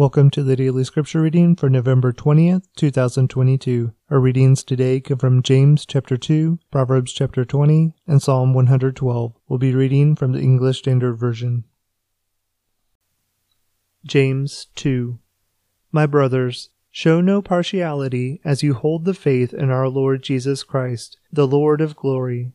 Welcome to the daily scripture reading for November 20th, 2022. Our readings today come from James chapter 2, Proverbs chapter 20, and Psalm 112. We'll be reading from the English Standard Version. James 2 My brothers, show no partiality as you hold the faith in our Lord Jesus Christ, the Lord of glory.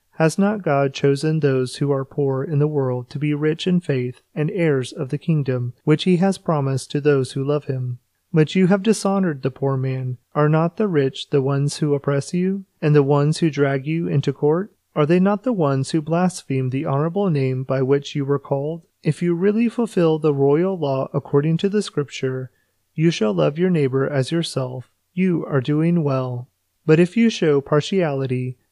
Has not God chosen those who are poor in the world to be rich in faith and heirs of the kingdom which he has promised to those who love him? But you have dishonored the poor man. Are not the rich the ones who oppress you, and the ones who drag you into court? Are they not the ones who blaspheme the honorable name by which you were called? If you really fulfill the royal law according to the scripture, you shall love your neighbor as yourself, you are doing well. But if you show partiality,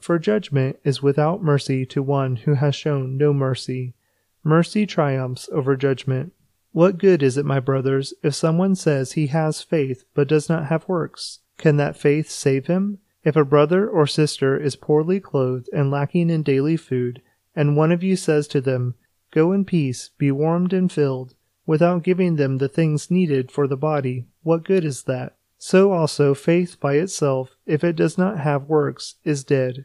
For judgment is without mercy to one who has shown no mercy. Mercy triumphs over judgment. What good is it, my brothers, if someone says he has faith but does not have works? Can that faith save him? If a brother or sister is poorly clothed and lacking in daily food, and one of you says to them, Go in peace, be warmed and filled, without giving them the things needed for the body, what good is that? So also faith by itself, if it does not have works, is dead.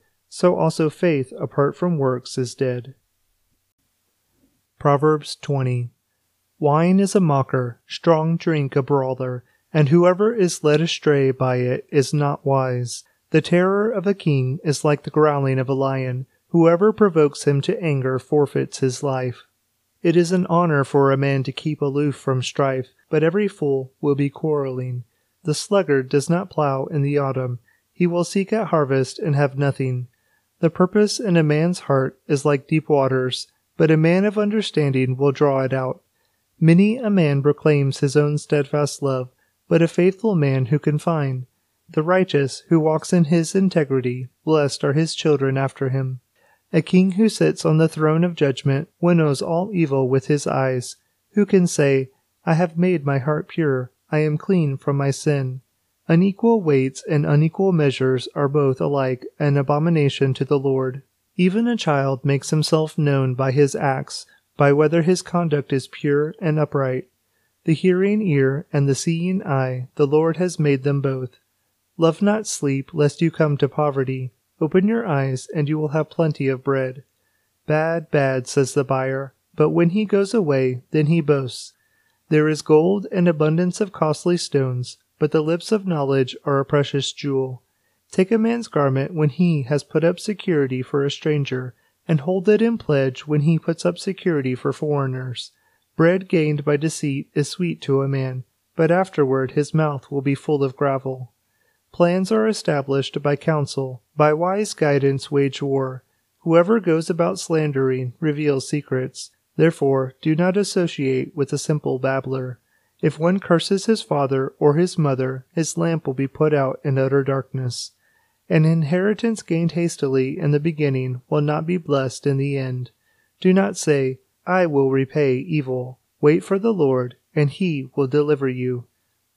so also faith apart from works is dead. Proverbs 20 Wine is a mocker, strong drink a brawler, and whoever is led astray by it is not wise. The terror of a king is like the growling of a lion. Whoever provokes him to anger forfeits his life. It is an honor for a man to keep aloof from strife, but every fool will be quarreling. The sluggard does not plow in the autumn. He will seek at harvest and have nothing. The purpose in a man's heart is like deep waters, but a man of understanding will draw it out. Many a man proclaims his own steadfast love, but a faithful man who can find? The righteous who walks in his integrity, blessed are his children after him. A king who sits on the throne of judgment winnows all evil with his eyes. Who can say, I have made my heart pure, I am clean from my sin? Unequal weights and unequal measures are both alike an abomination to the Lord. Even a child makes himself known by his acts, by whether his conduct is pure and upright. The hearing ear and the seeing eye, the Lord has made them both. Love not sleep, lest you come to poverty. Open your eyes, and you will have plenty of bread. Bad, bad, says the buyer, but when he goes away, then he boasts. There is gold and abundance of costly stones, but the lips of knowledge are a precious jewel. Take a man's garment when he has put up security for a stranger, and hold it in pledge when he puts up security for foreigners. Bread gained by deceit is sweet to a man, but afterward his mouth will be full of gravel. Plans are established by counsel, by wise guidance wage war. Whoever goes about slandering reveals secrets. Therefore, do not associate with a simple babbler. If one curses his father or his mother, his lamp will be put out in utter darkness. An inheritance gained hastily in the beginning will not be blessed in the end. Do not say, I will repay evil. Wait for the Lord, and he will deliver you.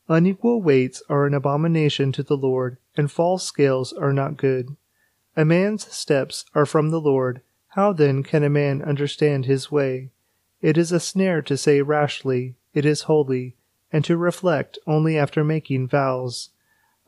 Unequal weights are an abomination to the Lord, and false scales are not good. A man's steps are from the Lord. How then can a man understand his way? It is a snare to say rashly, It is holy, and to reflect only after making vows.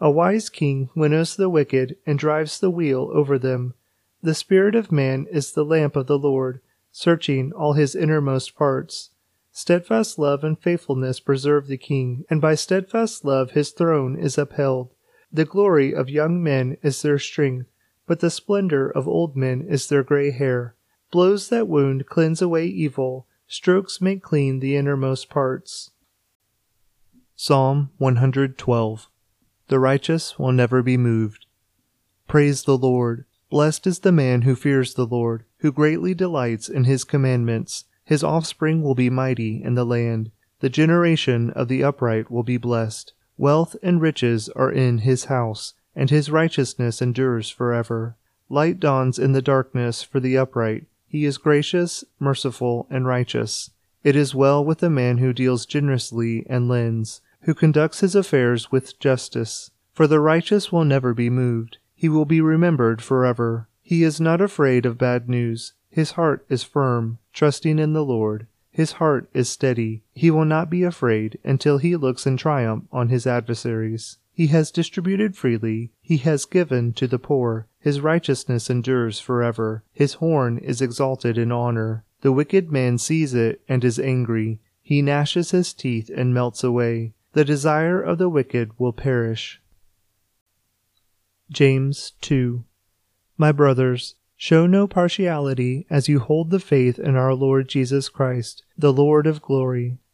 A wise king winnows the wicked and drives the wheel over them. The spirit of man is the lamp of the Lord, searching all his innermost parts. Steadfast love and faithfulness preserve the king, and by steadfast love his throne is upheld. The glory of young men is their strength, but the splendor of old men is their gray hair. Blows that wound cleanse away evil, strokes make clean the innermost parts. Psalm 112 The righteous will never be moved. Praise the Lord. Blessed is the man who fears the Lord, who greatly delights in his commandments. His offspring will be mighty in the land. The generation of the upright will be blessed. Wealth and riches are in his house, and his righteousness endures forever. Light dawns in the darkness for the upright. He is gracious, merciful, and righteous. It is well with the man who deals generously and lends, who conducts his affairs with justice. For the righteous will never be moved. He will be remembered forever. He is not afraid of bad news. His heart is firm, trusting in the Lord. His heart is steady. He will not be afraid until he looks in triumph on his adversaries. He has distributed freely. He has given to the poor. His righteousness endures forever. His horn is exalted in honor. The wicked man sees it and is angry. He gnashes his teeth and melts away. The desire of the wicked will perish. James 2 My brothers, show no partiality as you hold the faith in our Lord Jesus Christ, the Lord of glory.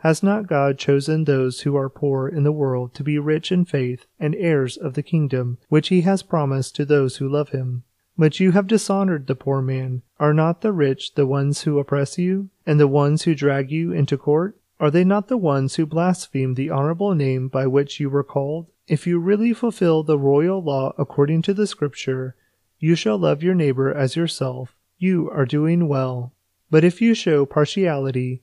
Has not God chosen those who are poor in the world to be rich in faith and heirs of the kingdom which he has promised to those who love him? But you have dishonored the poor man. Are not the rich the ones who oppress you, and the ones who drag you into court? Are they not the ones who blaspheme the honorable name by which you were called? If you really fulfill the royal law according to the scripture, you shall love your neighbor as yourself. You are doing well. But if you show partiality,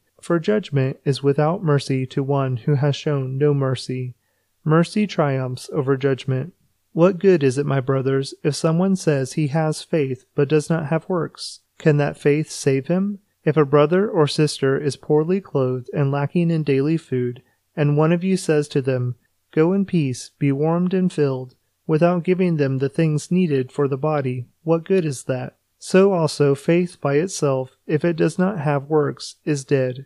For judgment is without mercy to one who has shown no mercy. Mercy triumphs over judgment. What good is it, my brothers, if someone says he has faith but does not have works? Can that faith save him? If a brother or sister is poorly clothed and lacking in daily food, and one of you says to them, Go in peace, be warmed and filled, without giving them the things needed for the body, what good is that? So also faith by itself, if it does not have works, is dead.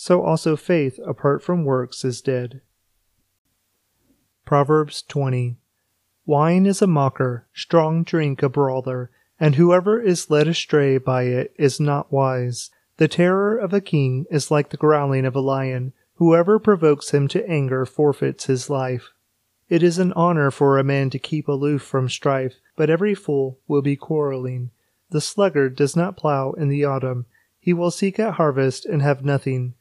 so also faith apart from works is dead. Proverbs 20 Wine is a mocker, strong drink a brawler, and whoever is led astray by it is not wise. The terror of a king is like the growling of a lion Whoever provokes him to anger forfeits his life. It is an honor for a man to keep aloof from strife, but every fool will be quarreling. The sluggard does not plow in the autumn. He will seek at harvest and have nothing.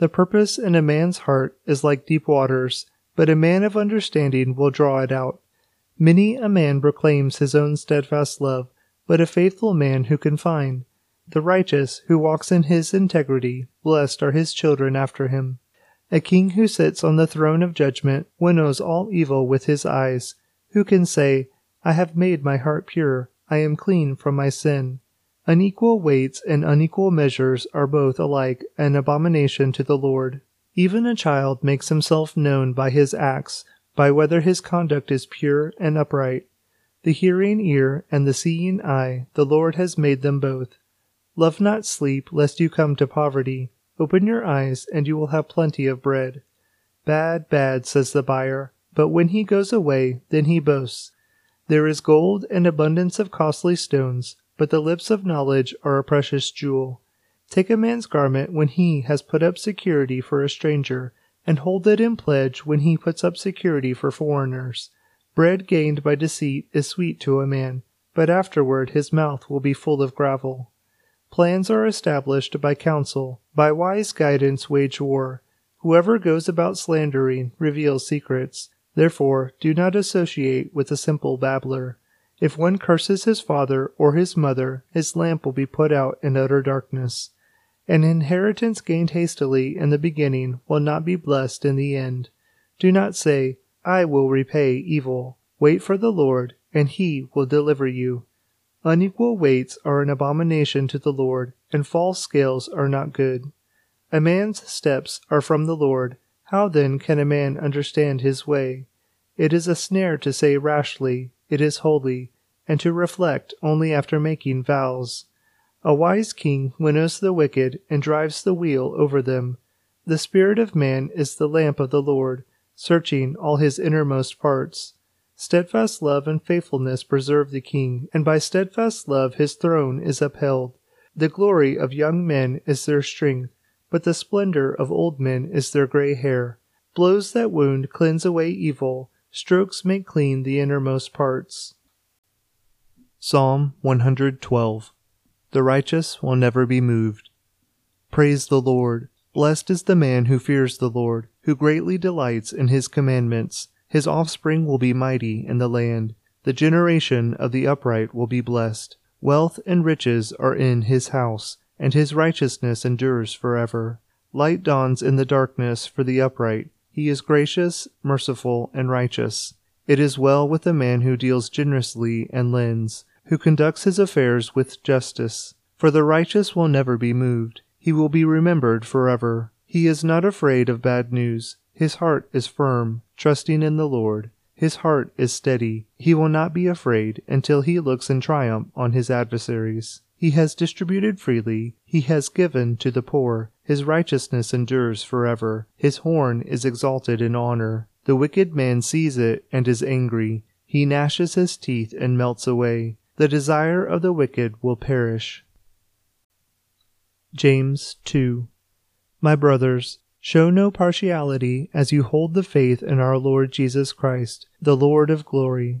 The purpose in a man's heart is like deep waters, but a man of understanding will draw it out. Many a man proclaims his own steadfast love, but a faithful man who can find? The righteous who walks in his integrity, blessed are his children after him. A king who sits on the throne of judgment winnows all evil with his eyes. Who can say, I have made my heart pure, I am clean from my sin? Unequal weights and unequal measures are both alike an abomination to the Lord. Even a child makes himself known by his acts, by whether his conduct is pure and upright. The hearing ear and the seeing eye, the Lord has made them both. Love not sleep, lest you come to poverty. Open your eyes, and you will have plenty of bread. Bad, bad, says the buyer, but when he goes away, then he boasts. There is gold and abundance of costly stones, but the lips of knowledge are a precious jewel. Take a man's garment when he has put up security for a stranger, and hold it in pledge when he puts up security for foreigners. Bread gained by deceit is sweet to a man, but afterward his mouth will be full of gravel. Plans are established by counsel, by wise guidance wage war. Whoever goes about slandering reveals secrets. Therefore, do not associate with a simple babbler. If one curses his father or his mother, his lamp will be put out in utter darkness. An inheritance gained hastily in the beginning will not be blessed in the end. Do not say, I will repay evil. Wait for the Lord, and he will deliver you. Unequal weights are an abomination to the Lord, and false scales are not good. A man's steps are from the Lord. How then can a man understand his way? It is a snare to say rashly, It is holy, and to reflect only after making vows. A wise king winnows the wicked and drives the wheel over them. The spirit of man is the lamp of the Lord, searching all his innermost parts. Steadfast love and faithfulness preserve the king, and by steadfast love his throne is upheld. The glory of young men is their strength, but the splendor of old men is their gray hair. Blows that wound cleanse away evil, strokes make clean the innermost parts. Psalm 112 The righteous will never be moved. Praise the Lord. Blessed is the man who fears the Lord, who greatly delights in his commandments. His offspring will be mighty in the land. The generation of the upright will be blessed. Wealth and riches are in his house, and his righteousness endures forever. Light dawns in the darkness for the upright. He is gracious, merciful, and righteous. It is well with the man who deals generously and lends, who conducts his affairs with justice. For the righteous will never be moved. He will be remembered forever. He is not afraid of bad news. His heart is firm, trusting in the Lord. His heart is steady. He will not be afraid until he looks in triumph on his adversaries. He has distributed freely. He has given to the poor. His righteousness endures forever. His horn is exalted in honor. The wicked man sees it and is angry. He gnashes his teeth and melts away. The desire of the wicked will perish. James 2 My brothers, Show no partiality as you hold the faith in our Lord Jesus Christ, the Lord of glory.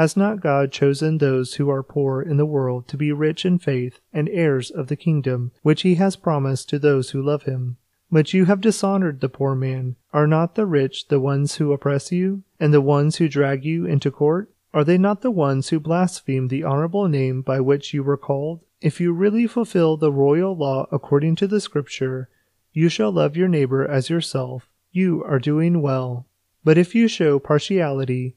Has not God chosen those who are poor in the world to be rich in faith and heirs of the kingdom which he has promised to those who love him? But you have dishonored the poor man. Are not the rich the ones who oppress you, and the ones who drag you into court? Are they not the ones who blaspheme the honorable name by which you were called? If you really fulfill the royal law according to the Scripture, you shall love your neighbor as yourself, you are doing well. But if you show partiality,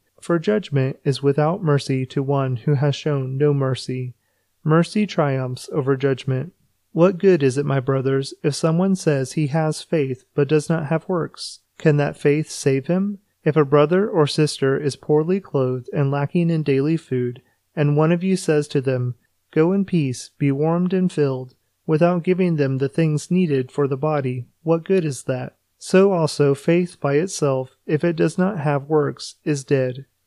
For judgment is without mercy to one who has shown no mercy. Mercy triumphs over judgment. What good is it, my brothers, if someone says he has faith but does not have works? Can that faith save him? If a brother or sister is poorly clothed and lacking in daily food, and one of you says to them, Go in peace, be warmed and filled, without giving them the things needed for the body, what good is that? So also faith by itself, if it does not have works, is dead.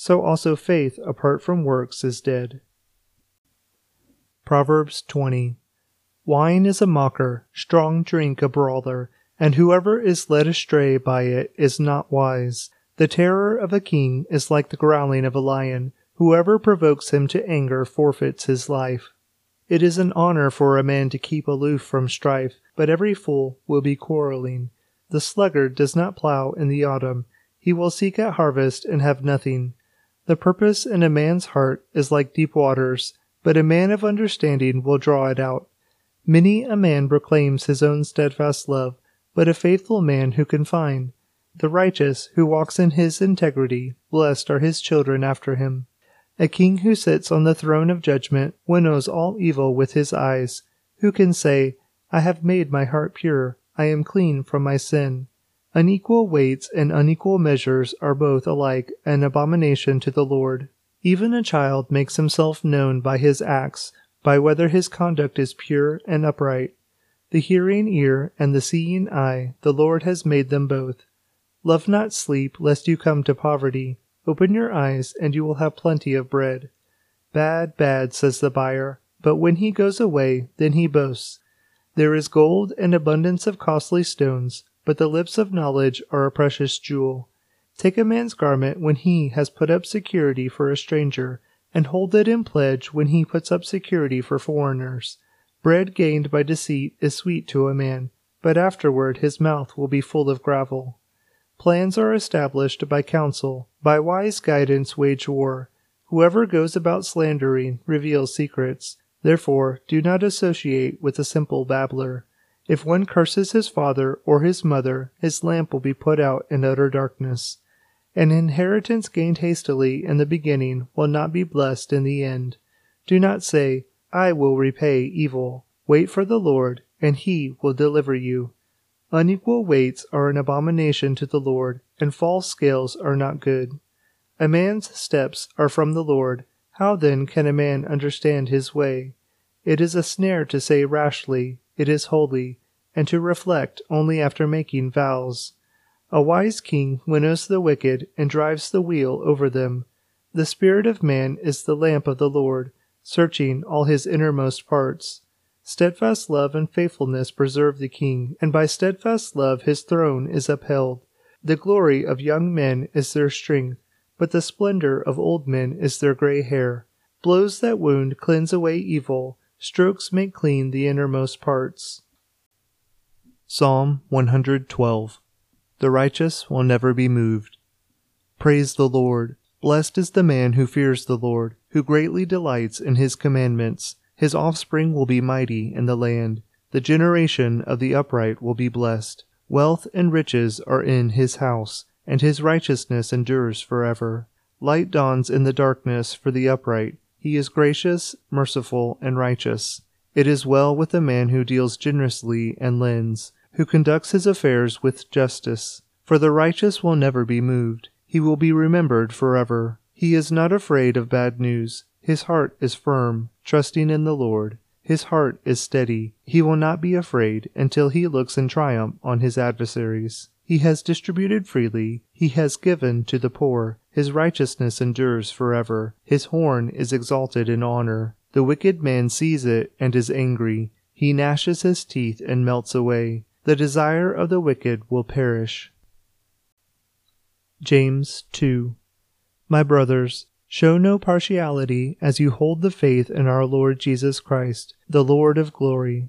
so also faith apart from works is dead. Proverbs 20. Wine is a mocker, strong drink a brawler, and whoever is led astray by it is not wise. The terror of a king is like the growling of a lion. Whoever provokes him to anger forfeits his life. It is an honor for a man to keep aloof from strife, but every fool will be quarreling. The sluggard does not plow in the autumn. He will seek at harvest and have nothing. The purpose in a man's heart is like deep waters but a man of understanding will draw it out. Many a man proclaims his own steadfast love, but a faithful man who can find? The righteous who walks in his integrity, blessed are his children after him. A king who sits on the throne of judgment winnows all evil with his eyes. Who can say, I have made my heart pure, I am clean from my sin? Unequal weights and unequal measures are both alike an abomination to the Lord. Even a child makes himself known by his acts, by whether his conduct is pure and upright. The hearing ear and the seeing eye, the Lord has made them both. Love not sleep, lest you come to poverty. Open your eyes, and you will have plenty of bread. Bad, bad, says the buyer, but when he goes away, then he boasts. There is gold and abundance of costly stones, but the lips of knowledge are a precious jewel. Take a man's garment when he has put up security for a stranger, and hold it in pledge when he puts up security for foreigners. Bread gained by deceit is sweet to a man, but afterward his mouth will be full of gravel. Plans are established by counsel, by wise guidance wage war. Whoever goes about slandering reveals secrets. Therefore, do not associate with a simple babbler. If one curses his father or his mother, his lamp will be put out in utter darkness. An inheritance gained hastily in the beginning will not be blessed in the end. Do not say, I will repay evil. Wait for the Lord, and he will deliver you. Unequal weights are an abomination to the Lord, and false scales are not good. A man's steps are from the Lord. How then can a man understand his way? It is a snare to say rashly, It is holy, and to reflect only after making vows. A wise king winnows the wicked and drives the wheel over them. The spirit of man is the lamp of the Lord, searching all his innermost parts. Steadfast love and faithfulness preserve the king, and by steadfast love his throne is upheld. The glory of young men is their strength, but the splendor of old men is their gray hair. Blows that wound cleanse away evil, Strokes make clean the innermost parts. Psalm 112 The righteous will never be moved. Praise the Lord. Blessed is the man who fears the Lord, who greatly delights in his commandments. His offspring will be mighty in the land. The generation of the upright will be blessed. Wealth and riches are in his house, and his righteousness endures forever. Light dawns in the darkness for the upright. He is gracious, merciful, and righteous. It is well with the man who deals generously and lends, who conducts his affairs with justice. For the righteous will never be moved. He will be remembered forever. He is not afraid of bad news. His heart is firm, trusting in the Lord. His heart is steady. He will not be afraid until he looks in triumph on his adversaries. He has distributed freely. He has given to the poor. His righteousness endures forever. His horn is exalted in honor. The wicked man sees it and is angry. He gnashes his teeth and melts away. The desire of the wicked will perish. James 2 My brothers, show no partiality as you hold the faith in our Lord Jesus Christ, the Lord of glory.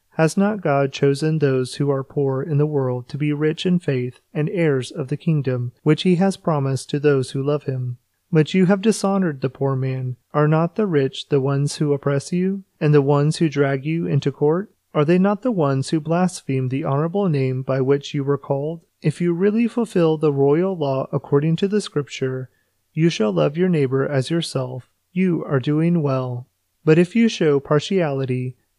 Has not God chosen those who are poor in the world to be rich in faith and heirs of the kingdom which he has promised to those who love him? But you have dishonored the poor man. Are not the rich the ones who oppress you, and the ones who drag you into court? Are they not the ones who blaspheme the honorable name by which you were called? If you really fulfill the royal law according to the scripture, you shall love your neighbor as yourself, you are doing well. But if you show partiality,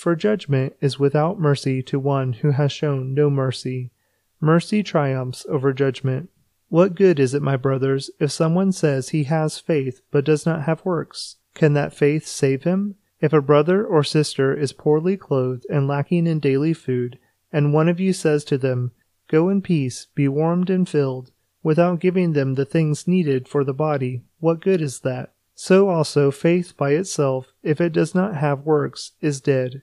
for judgment is without mercy to one who has shown no mercy. Mercy triumphs over judgment. What good is it, my brothers, if someone says he has faith but does not have works? Can that faith save him? If a brother or sister is poorly clothed and lacking in daily food, and one of you says to them, Go in peace, be warmed and filled, without giving them the things needed for the body, what good is that? So also faith by itself, if it does not have works, is dead.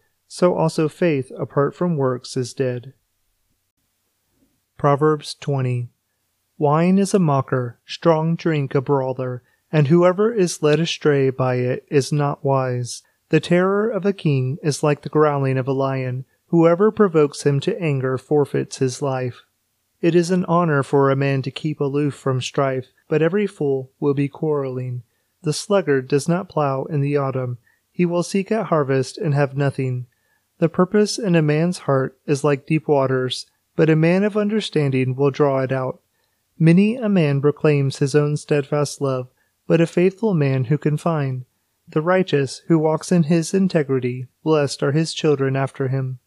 so also faith apart from works is dead. Proverbs 20 Wine is a mocker, strong drink a brawler, and whoever is led astray by it is not wise. The terror of a king is like the growling of a lion. Whoever provokes him to anger forfeits his life. It is an honor for a man to keep aloof from strife, but every fool will be quarreling. The sluggard does not plow in the autumn. He will seek at harvest and have nothing. The purpose in a man's heart is like deep waters, but a man of understanding will draw it out. Many a man proclaims his own steadfast love, but a faithful man who can find? The righteous who walks in his integrity, blessed are his children after him.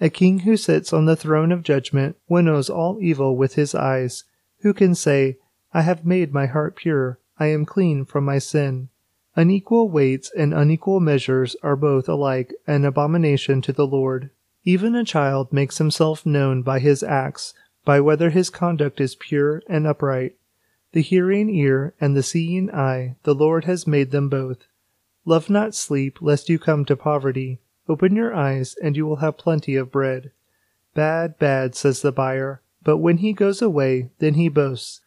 A king who sits on the throne of judgment winnows all evil with his eyes. Who can say, I have made my heart pure, I am clean from my sin. Unequal weights and unequal measures are both alike an abomination to the Lord. Even a child makes himself known by his acts, by whether his conduct is pure and upright. The hearing ear and the seeing eye, the Lord has made them both. Love not sleep, lest you come to poverty. Open your eyes, and you will have plenty of bread. Bad, bad, says the buyer, but when he goes away, then he boasts.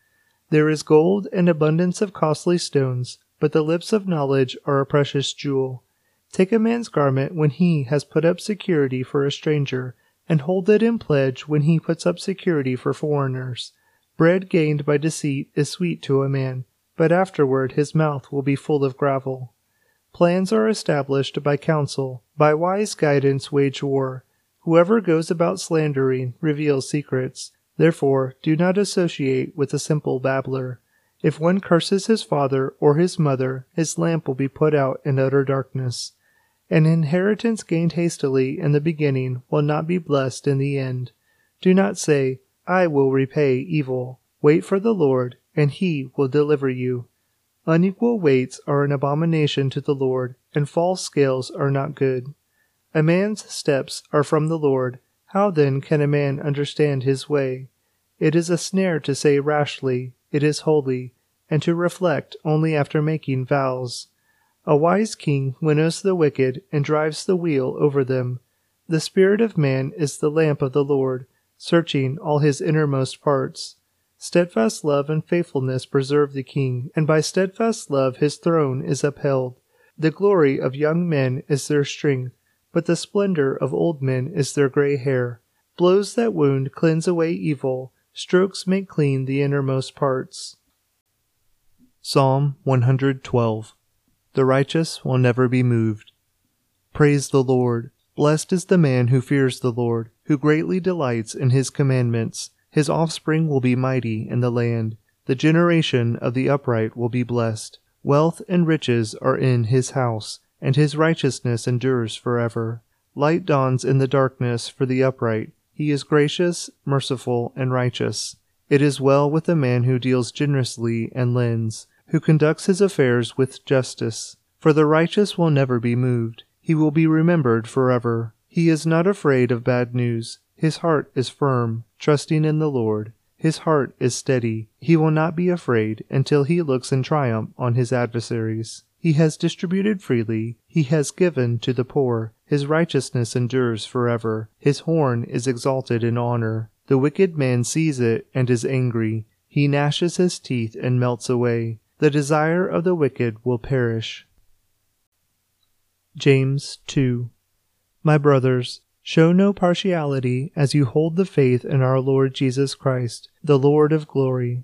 There is gold and abundance of costly stones, but the lips of knowledge are a precious jewel. Take a man's garment when he has put up security for a stranger, and hold it in pledge when he puts up security for foreigners. Bread gained by deceit is sweet to a man, but afterward his mouth will be full of gravel. Plans are established by counsel, by wise guidance wage war. Whoever goes about slandering reveals secrets. Therefore, do not associate with a simple babbler. If one curses his father or his mother, his lamp will be put out in utter darkness. An inheritance gained hastily in the beginning will not be blessed in the end. Do not say, I will repay evil. Wait for the Lord, and he will deliver you. Unequal weights are an abomination to the Lord, and false scales are not good. A man's steps are from the Lord. How then can a man understand his way? It is a snare to say rashly, it is holy, and to reflect only after making vows. A wise king winnows the wicked and drives the wheel over them. The spirit of man is the lamp of the Lord, searching all his innermost parts. Steadfast love and faithfulness preserve the king, and by steadfast love his throne is upheld. The glory of young men is their strength, but the splendor of old men is their gray hair. Blows that wound cleanse away evil, Strokes make clean the innermost parts. Psalm 112 The righteous will never be moved. Praise the Lord. Blessed is the man who fears the Lord, who greatly delights in his commandments. His offspring will be mighty in the land. The generation of the upright will be blessed. Wealth and riches are in his house, and his righteousness endures forever. Light dawns in the darkness for the upright. He is gracious, merciful, and righteous. It is well with the man who deals generously and lends, who conducts his affairs with justice. For the righteous will never be moved. He will be remembered forever. He is not afraid of bad news. His heart is firm, trusting in the Lord. His heart is steady. He will not be afraid until he looks in triumph on his adversaries. He has distributed freely. He has given to the poor. His righteousness endures forever. His horn is exalted in honor. The wicked man sees it and is angry. He gnashes his teeth and melts away. The desire of the wicked will perish. James 2 My brothers, show no partiality as you hold the faith in our Lord Jesus Christ, the Lord of glory.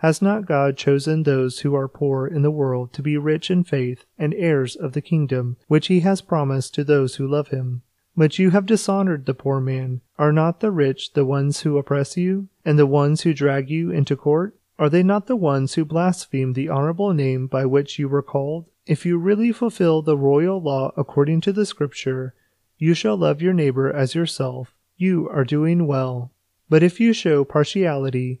Has not God chosen those who are poor in the world to be rich in faith and heirs of the kingdom which he has promised to those who love him? But you have dishonored the poor man. Are not the rich the ones who oppress you, and the ones who drag you into court? Are they not the ones who blaspheme the honorable name by which you were called? If you really fulfill the royal law according to the scripture, you shall love your neighbor as yourself, you are doing well. But if you show partiality,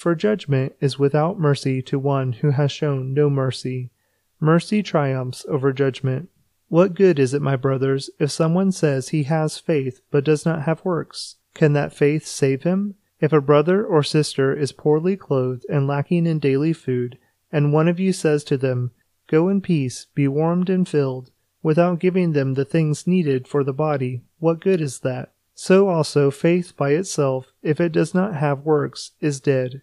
for judgment is without mercy to one who has shown no mercy. Mercy triumphs over judgment. What good is it, my brothers, if someone says he has faith but does not have works? Can that faith save him? If a brother or sister is poorly clothed and lacking in daily food, and one of you says to them, Go in peace, be warmed and filled, without giving them the things needed for the body, what good is that? So also faith by itself, if it does not have works, is dead.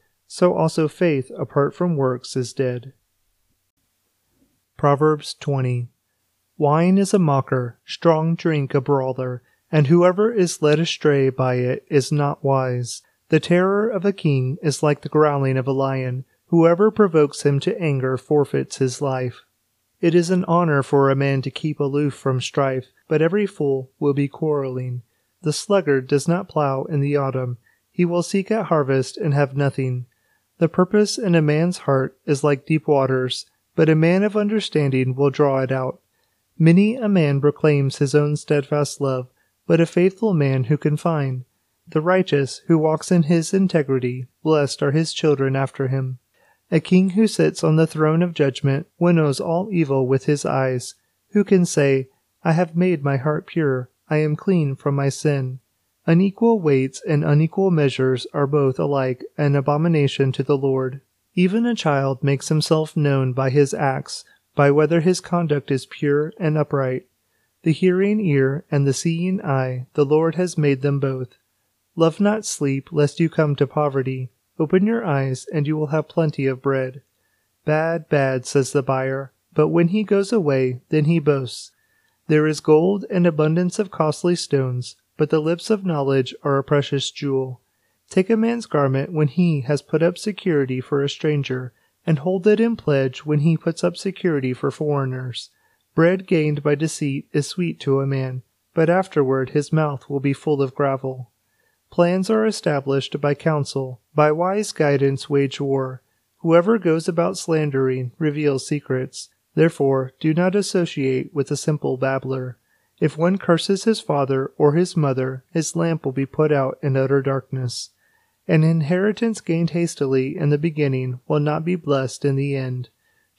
so also faith apart from works is dead. Proverbs 20 Wine is a mocker, strong drink a brawler, and whoever is led astray by it is not wise. The terror of a king is like the growling of a lion Whoever provokes him to anger forfeits his life. It is an honor for a man to keep aloof from strife, but every fool will be quarreling. The sluggard does not plow in the autumn. He will seek at harvest and have nothing. The purpose in a man's heart is like deep waters, but a man of understanding will draw it out. Many a man proclaims his own steadfast love, but a faithful man who can find? The righteous who walks in his integrity, blessed are his children after him. A king who sits on the throne of judgment winnows all evil with his eyes. Who can say, I have made my heart pure, I am clean from my sin? Unequal weights and unequal measures are both alike an abomination to the Lord. Even a child makes himself known by his acts, by whether his conduct is pure and upright. The hearing ear and the seeing eye, the Lord has made them both. Love not sleep, lest you come to poverty. Open your eyes, and you will have plenty of bread. Bad, bad, says the buyer, but when he goes away, then he boasts. There is gold and abundance of costly stones, but the lips of knowledge are a precious jewel. Take a man's garment when he has put up security for a stranger, and hold it in pledge when he puts up security for foreigners. Bread gained by deceit is sweet to a man, but afterward his mouth will be full of gravel. Plans are established by counsel, by wise guidance wage war. Whoever goes about slandering reveals secrets. Therefore, do not associate with a simple babbler. If one curses his father or his mother, his lamp will be put out in utter darkness. An inheritance gained hastily in the beginning will not be blessed in the end.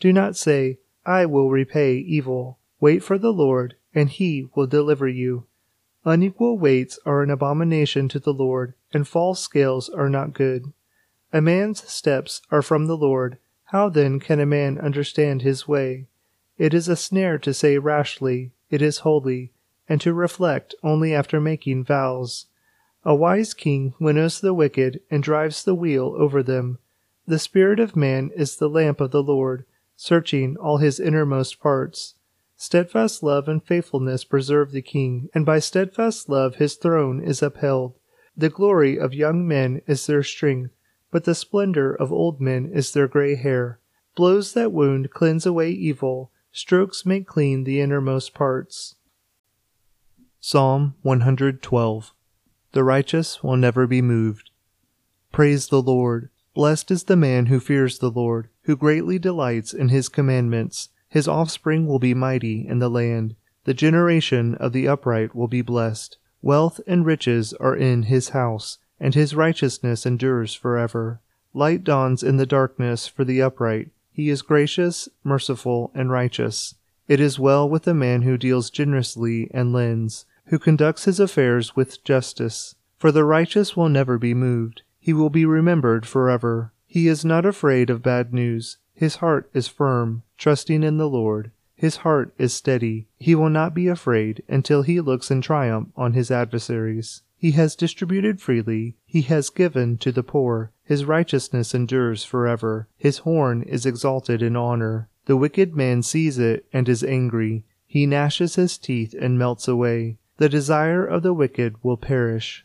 Do not say, I will repay evil. Wait for the Lord, and he will deliver you. Unequal weights are an abomination to the Lord, and false scales are not good. A man's steps are from the Lord. How then can a man understand his way? It is a snare to say rashly, It is holy, and to reflect only after making vows. A wise king winnows the wicked and drives the wheel over them. The spirit of man is the lamp of the Lord, searching all his innermost parts. Steadfast love and faithfulness preserve the king, and by steadfast love his throne is upheld. The glory of young men is their strength, but the splendor of old men is their gray hair. Blows that wound cleanse away evil, strokes make clean the innermost parts. Psalm 112 The righteous will never be moved. Praise the Lord. Blessed is the man who fears the Lord, who greatly delights in his commandments. His offspring will be mighty in the land. The generation of the upright will be blessed. Wealth and riches are in his house, and his righteousness endures forever. Light dawns in the darkness for the upright. He is gracious, merciful, and righteous. It is well with the man who deals generously and lends, who conducts his affairs with justice. For the righteous will never be moved. He will be remembered forever. He is not afraid of bad news. His heart is firm, trusting in the Lord. His heart is steady. He will not be afraid until he looks in triumph on his adversaries. He has distributed freely. He has given to the poor. His righteousness endures forever. His horn is exalted in honor. The wicked man sees it and is angry. He gnashes his teeth and melts away. The desire of the wicked will perish.